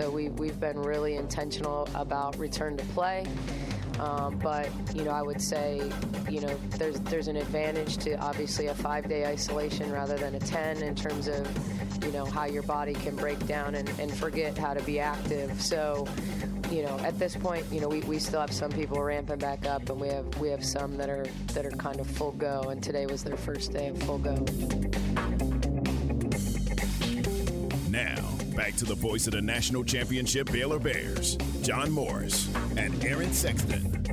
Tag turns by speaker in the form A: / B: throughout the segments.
A: So we, we've been really intentional about return to play. Um, but you know, I would say, you know, there's there's an advantage to obviously a five-day isolation rather than a 10 in terms of, you know, how your body can break down and, and forget how to be active. So, you know, at this point, you know, we, we still have some people ramping back up, and we have we have some that are that are kind of full go. And today was their first day of full go.
B: Back to the voice of the national championship Baylor Bears, John Morris and Aaron Sexton.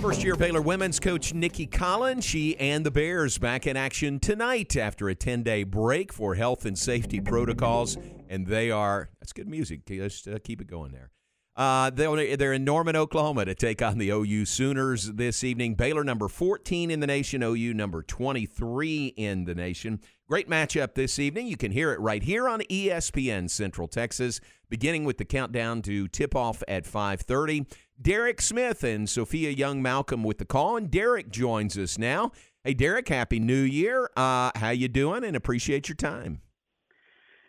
C: First year Baylor women's coach Nicki Collen, she and the Bears back in action tonight after a 10 day break for health and safety protocols. And they are, that's good music. Just uh, keep it going there. Uh, they're, they're in Norman, Oklahoma to take on the OU Sooners this evening. Baylor number 14 in the nation, OU number 23 in the nation. Great matchup this evening. You can hear it right here on ESPN Central Texas, beginning with the countdown to tip off at 5:30. Derek Smith and Sophia Young Malcolm with the call, and Derek joins us now. Hey, Derek, happy New Year. Uh, how you doing? And appreciate your time.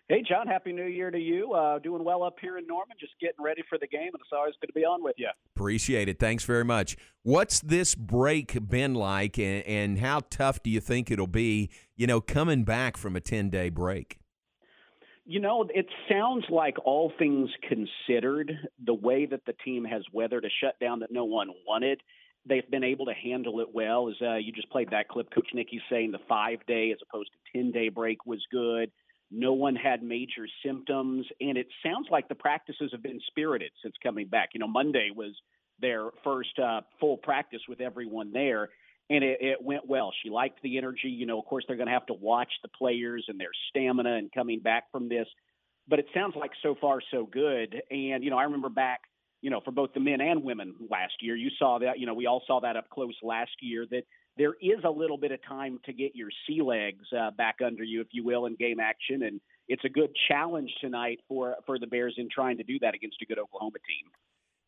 D: Hey, John, Happy New Year to you. Uh, doing well up here in Norman, just getting ready for the game, and it's always good to be on with you.
C: Appreciate it. Thanks very much. What's this break been like, and, and how tough do you think it'll be, you know, coming back from a 10 day break?
D: You know, it sounds like all things considered, the way that the team has weathered a shutdown that no one wanted, they've been able to handle it well. As uh, you just played that clip, Coach Nicki saying the five day as opposed to 10 day break was good no one had major symptoms, and it sounds like the practices have been spirited since coming back. You know, Monday was their first uh, full practice with everyone there, and it, it went well. She liked the energy. You know, of course, they're going to have to watch the players and their stamina and coming back from this, but it sounds like so far so good. And you know, I remember back. You know, for both the men and women last year, you saw that. You know, we all saw that up close last year. That there is a little bit of time to get your sea legs uh, back under you, if you will, in game action, and it's a good challenge tonight for for the Bears in trying to do that against a good Oklahoma team.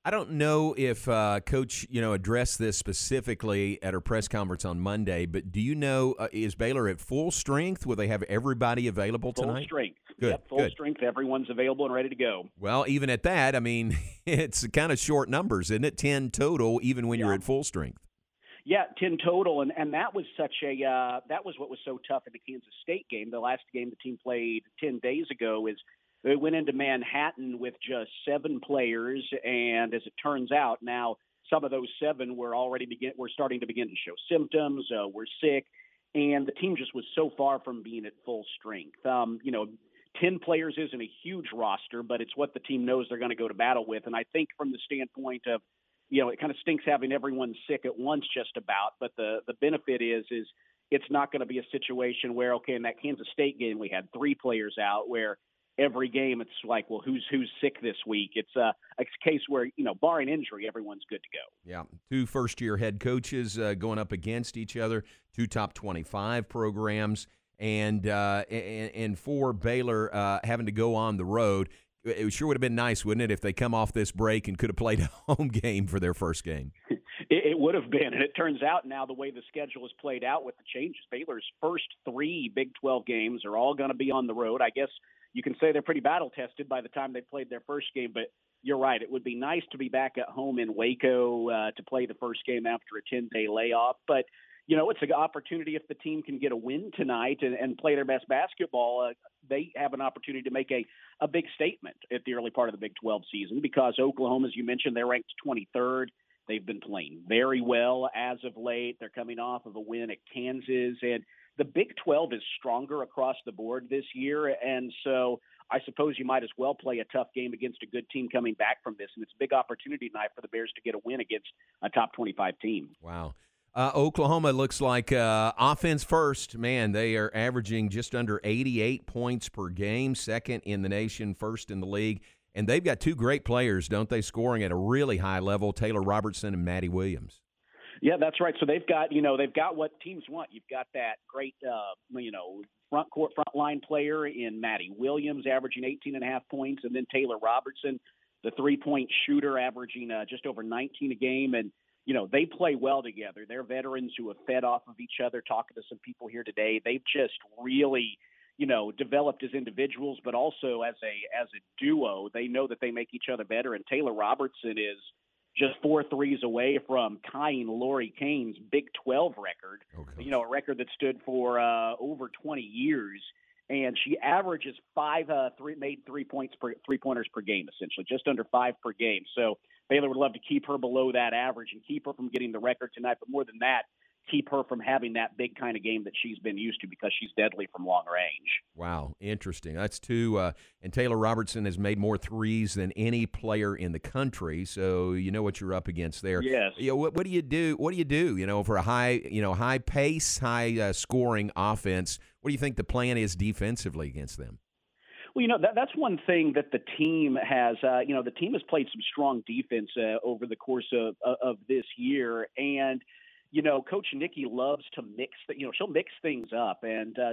C: I don't know if uh, Coach, you know, addressed this specifically at her press conference on Monday, but do you know uh, is Baylor at full strength? Will they have everybody available
D: full
C: tonight?
D: Full strength.
C: Good.
D: Yep, full
C: good.
D: strength. Everyone's available and ready to go.
C: Well, even at that, I mean, it's kind of short numbers, isn't it? Ten total, even when
D: yeah.
C: you're at full strength.
D: Yeah, ten total, and and that was such a uh, that was what was so tough in the Kansas State game. The last game the team played ten days ago is they went into Manhattan with just seven players, and as it turns out, now some of those seven were already begin were starting to begin to show symptoms. Uh, were sick, and the team just was so far from being at full strength. Um, you know. 10 players isn't a huge roster, but it's what the team knows they're going to go to battle with. And I think from the standpoint of you know, it kind of stinks having everyone sick at once just about, but the the benefit is is it's not going to be a situation where okay, in that Kansas State game we had three players out where every game it's like, well, who's who's sick this week? It's a, a case where you know, barring injury, everyone's good to go.
C: Yeah, two first year head coaches uh, going up against each other, two top twenty five programs, and uh, and, and for Baylor uh, having to go on the road it sure would have been nice, wouldn't it, if they come off this break and could have played a home game for their first game?
D: it, it would have been, and it turns out now the way the schedule is played out with the changes, Baylor's first three Big 12 games are all going to be on the road. I guess you can say they're pretty battle tested by the time they played their first game, but you're right. It would be nice to be back at home in Waco uh, to play the first game after a 10 day layoff, but you know, it's an opportunity if the team can get a win tonight and, and play their best basketball. Uh, they have an opportunity to make a, a big statement at the early part of the Big 12 season because Oklahoma, as you mentioned, they're ranked 23rd. They've been playing very well as of late. They're coming off of a win at Kansas. And the Big 12 is stronger across the board this year. And so I suppose you might as well play a tough game against a good team coming back from this. And it's a big opportunity tonight for the Bears to get a win against a top 25 team.
C: Wow. Uh, Oklahoma looks like uh, offense first. Man, they are averaging just under 88 points per game, second in the nation, first in the league. And they've got two great players, don't they, scoring at a really high level Taylor Robertson and Madi Williams.
D: Yeah, that's right. So they've got, you know, they've got what teams want. You've got that great, uh, you know, front court, front line player in Madi Williams, averaging 18 and a half points, and then Taylor Robertson, the three point shooter, averaging uh, just over 19 a game. And you know, they play well together. They're veterans who have fed off of each other. Talking to some people here today, they've just really, you know, developed as individuals, but also as a as a duo. They know that they make each other better. And Taylor Robertson is just four threes away from tying Laurie Koehn's Big 12 record.
C: Okay.
D: You know, a record that stood for uh, over 20 years. And she averages five uh, three made three points per three pointers per game, essentially just under five per game. So Baylor would love to keep her below that average and keep her from getting the record tonight. But more than that, keep her from having that big kind of game that she's been used to because she's deadly from long range.
C: Wow, interesting. That's two. Uh, and Taylor Robertson has made more threes than any player in the country, so you know what you're up against there.
D: Yes.
C: You know, what, what do you do? What do you do? You know, for a high, you know, high pace, high uh, scoring offense. What do you think the plan is defensively against them?
D: Well, you know that, that's one thing that the team has. Uh, you know, the team has played some strong defense uh, over the course of of this year, and you know, Coach Nicki loves to mix. The, you know, she'll mix things up, and uh,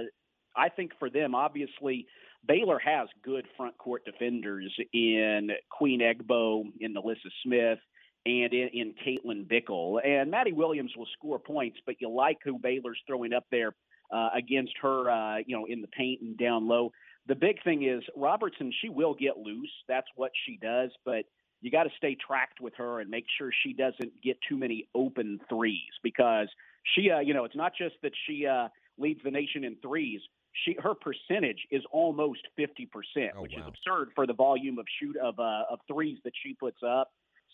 D: I think for them, obviously, Baylor has good front court defenders in Queen Egbo, in NaLyssa Smith, and in, in Caitlin Bickle. And Madi Williams will score points, but you like who Baylor's throwing up there uh, against her, uh, you know, in the paint and down low. The big thing is Robertson, she will get loose. That's what she does, but you got to stay tracked with her and make sure she doesn't get too many open threes because she, uh, you know, it's not just that she uh, leads the nation in threes. She her percentage is almost fifty percent,
C: Oh,
D: which
C: wow.
D: is absurd for the volume of shoot of uh, of threes that she puts up.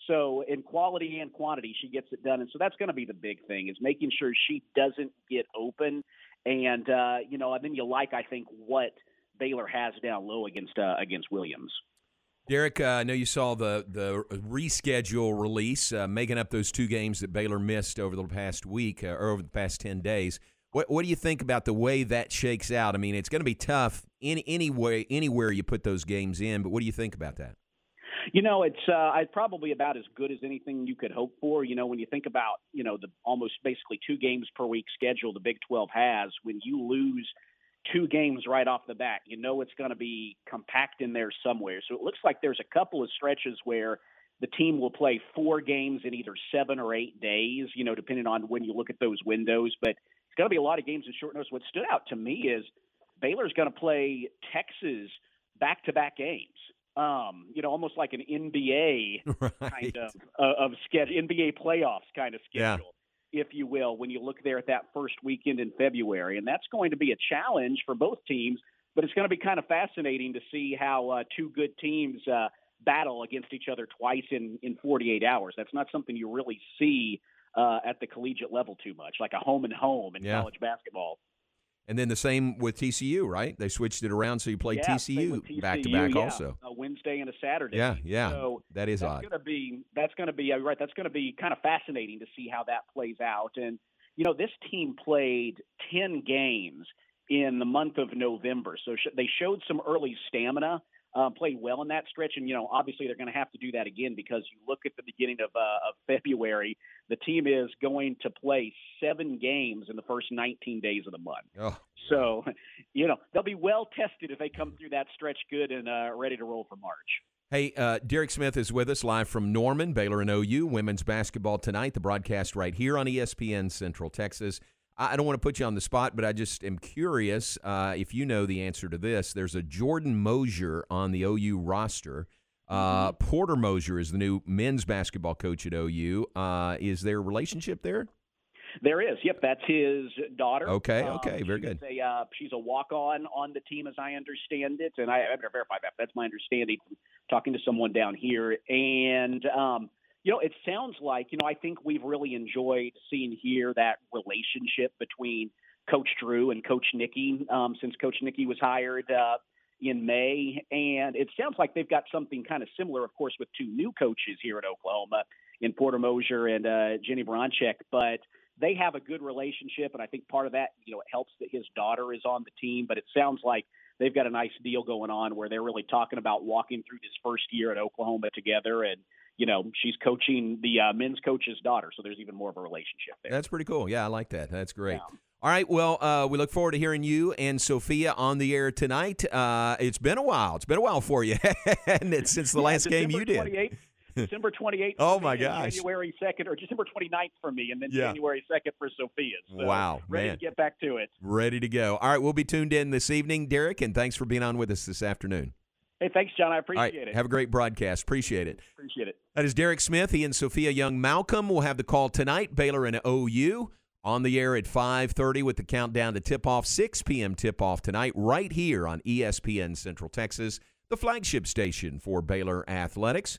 D: So in quality and quantity, she gets it done, and so that's going to be the big thing is making sure she doesn't get open, and uh, you know, and then you like I think what Baylor has down low against uh, against Williams.
C: Derek, uh, I know you saw the the reschedule release, uh, making up those two games that Baylor missed over the past week uh, or over the past ten days. What what do you think about the way that shakes out? I mean, it's going to be tough in any way, anywhere you put those games in. But what do you think about that?
D: You know, it's uh, it's probably about as good as anything you could hope for. You know, when you think about you know the almost basically two games per week schedule the Big 12 has, when you lose two games right off the bat, you know it's going to be compact in there somewhere. So it looks like there's a couple of stretches where the team will play four games in either seven or eight days. You know, depending on when you look at those windows, but it's going to be a lot of games in short notice. What stood out to me is Baylor's going to play Texas back to back games. Um, you know, almost like an NBA
C: right.
D: kind of uh, of schedule, NBA playoffs kind of
C: Yeah.
D: If you will, when you look there at that first weekend in February, and that's going to be a challenge for both teams. But it's going to be kind of fascinating to see how uh, two good teams uh, battle against each other twice in in 48 hours. That's not something you really see uh, at the collegiate level too much, like a home and home in
C: Yeah.
D: college basketball.
C: And then the same with TCU, right? They switched it around so you play
D: Yeah,
C: TCU back to back also.
D: a Wednesday and a Saturday.
C: Yeah, yeah.
D: So
C: that is
D: that's
C: odd.
D: going to be that's going to be right. That's going to be kind of fascinating to see how that plays out. And you know, this team played ten games in the month of November, so sh- they showed some early stamina. Um, played well in that stretch, and you know, obviously they're going to have to do that again because you look at the beginning of uh, of February. The team is going to play seven games in the first 19 days of the month.
C: Oh,
D: So, you know, they'll be well tested if they come through that stretch good and uh, ready to roll for March.
C: Hey, uh, Derek Smith is with us live from Norman, Baylor and OU, women's basketball tonight. The broadcast right here on ESPN Central Texas. I I don't want to put you on the spot, but I just am curious uh, if you know the answer to this. There's a Jordan Moser on the OU roster. Uh,
D: Mm-hmm.
C: Porter Moser is the new men's basketball coach at OU. Uh, is there a relationship there?
D: There is. Yep, that's his daughter.
C: Okay,
D: Um,
C: okay, very good.
D: A, uh, she's a walk-on on the team, as I understand it, and I, I'm to verify that. That's my understanding from talking to someone down here. And um, you know, it sounds like you know, I think we've really enjoyed seeing here that relationship between Coach Drew and Coach Nicki um, since Coach Nicki was hired. Uh, in May, and it sounds like they've got something kind of similar, of course, with two new coaches here at Oklahoma in Porter Moser and uh, Jennie Baranczyk. But they have a good relationship, and I think part of that, you know, it helps that his daughter is on the team. But it sounds like they've got a nice deal going on where they're really talking about walking through this first year at Oklahoma together, and you know, she's coaching the uh, men's coach's daughter, so there's even more of a relationship there.
C: That's pretty cool. Yeah, I like that. That's great.
D: Yeah.
C: All right. Well, uh, we look forward to hearing you and Sophia on the air tonight. Uh, it's been a while. It's been a while for you, and it's since the
D: Yeah,
C: last game you did.
D: 28th. December 28th.
C: oh my gosh.
D: January 2nd or December 29th for me, and then
C: Yeah.
D: January 2nd for Sophia. So
C: Wow,
D: ready
C: man.
D: to get back to it.
C: Ready to go. All right, we'll be tuned in this evening, Derek, and thanks for being on with us this afternoon.
D: Hey, thanks, John. I appreciate
C: right,
D: it.
C: have a great broadcast. Appreciate it.
D: appreciate it.
C: That is Derek Smith. He and Sophia Young Malcolm will have the call tonight. Baylor and OU on the air at 5:30 with the countdown to tip-off. 6 p.m. tip-off tonight, right here on ESPN Central Texas, the flagship station for Baylor athletics.